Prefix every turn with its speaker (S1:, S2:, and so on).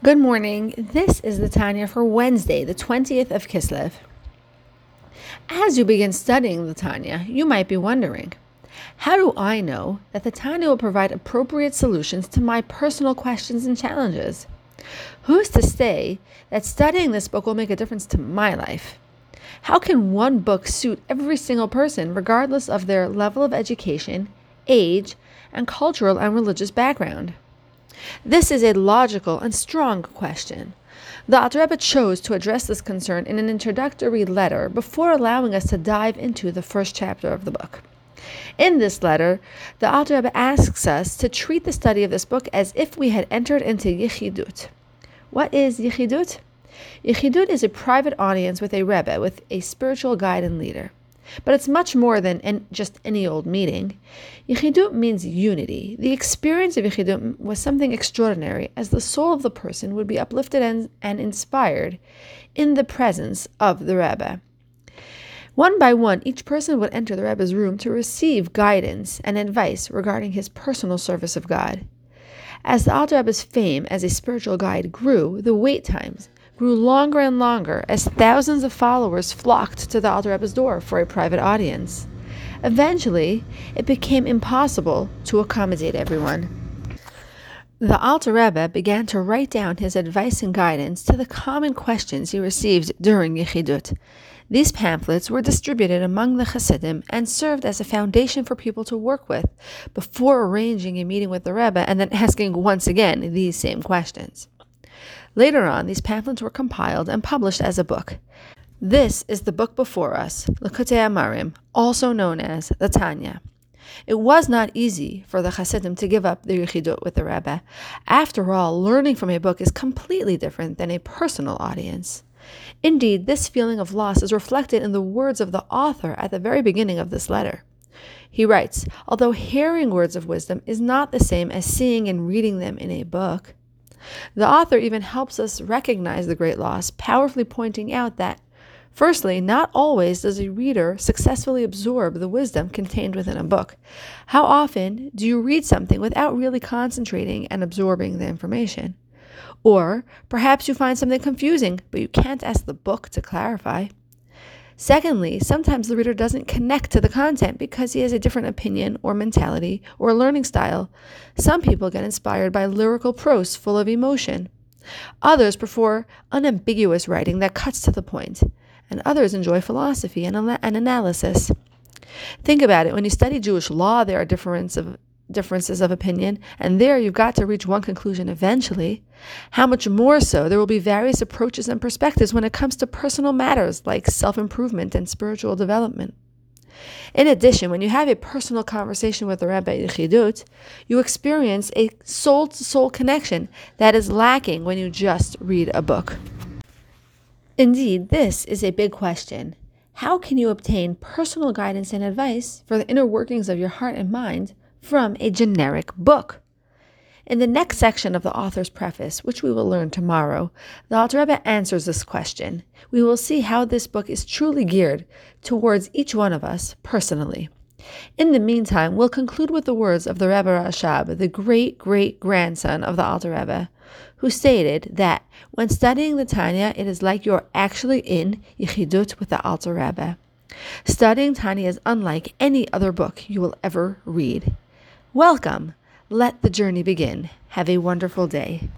S1: Good morning. This is the Tanya for Wednesday, the 20th of Kislev. As you begin studying the Tanya, you might be wondering how do I know that the Tanya will provide appropriate solutions to my personal questions and challenges? Who's to say that studying this book will make a difference to my life? How can one book suit every single person, regardless of their level of education, age, and cultural and religious background? This is a logical and strong question. The Alter chose to address this concern in an introductory letter before allowing us to dive into the first chapter of the book. In this letter, the Alter asks us to treat the study of this book as if we had entered into Yichidut. What is Yichidut? Yichidut is a private audience with a Rebbe, with a spiritual guide and leader. But it's much more than just any old meeting. Yichidut means unity. The experience of Yichidut was something extraordinary, as the soul of the person would be uplifted and, and inspired in the presence of the Rebbe. One by one, each person would enter the Rebbe's room to receive guidance and advice regarding his personal service of God. As the Alter Rebbe's fame as a spiritual guide grew, the wait times grew longer and longer as thousands of followers flocked to the Alter Rebbe's door for a private audience. Eventually, it became impossible to accommodate everyone. The Alter Rebbe began to write down his advice and guidance to the common questions he received during Yechidut. These pamphlets were distributed among the Hasidim and served as a foundation for people to work with before arranging a meeting with the Rebbe and then asking once again these same questions. Later on, these pamphlets were compiled and published as a book. This is the book before us, Likutei Amarim, also known as the Tanya. It was not easy for the Hasidim to give up the Yechidut with the Rebbe. After all, learning from a book is completely different than a personal audience. Indeed, this feeling of loss is reflected in the words of the author at the very beginning of this letter. He writes, Although hearing words of wisdom is not the same as seeing and reading them in a book, the author even helps us recognize the great loss, powerfully pointing out that, firstly, not always does a reader successfully absorb the wisdom contained within a book. How often do you read something without really concentrating and absorbing the information? Or perhaps you find something confusing, but you can't ask the book to clarify. Secondly, sometimes the reader doesn't connect to the content because he has a different opinion or mentality or learning style. Some people get inspired by lyrical prose full of emotion. Others prefer unambiguous writing that cuts to the point, and others enjoy philosophy and, and analysis. Think about it. When you study Jewish law, there are differences of differences of opinion, and there you've got to reach one conclusion eventually. How much more so there will be various approaches and perspectives when it comes to personal matters like self improvement and spiritual development. In addition, when you have a personal conversation with the Rebbe Yechidut, you experience a soul to soul connection that is lacking when you just read a book. Indeed, this is a big question. How can you obtain personal guidance and advice for the inner workings of your heart and mind from a generic book. In the next section of the author's preface, which we will learn tomorrow, the Alter Rebbe answers this question. We will see how this book is truly geared towards each one of us personally. In the meantime, we'll conclude with the words of the Rebbe Rashab, the great great grandson of the Alter Rebbe, who stated that when studying the Tanya, it is like you're actually in Yichidut with the Alter Rebbe. Studying Tanya is unlike any other book you will ever read. Welcome. Let the journey begin. Have a wonderful day.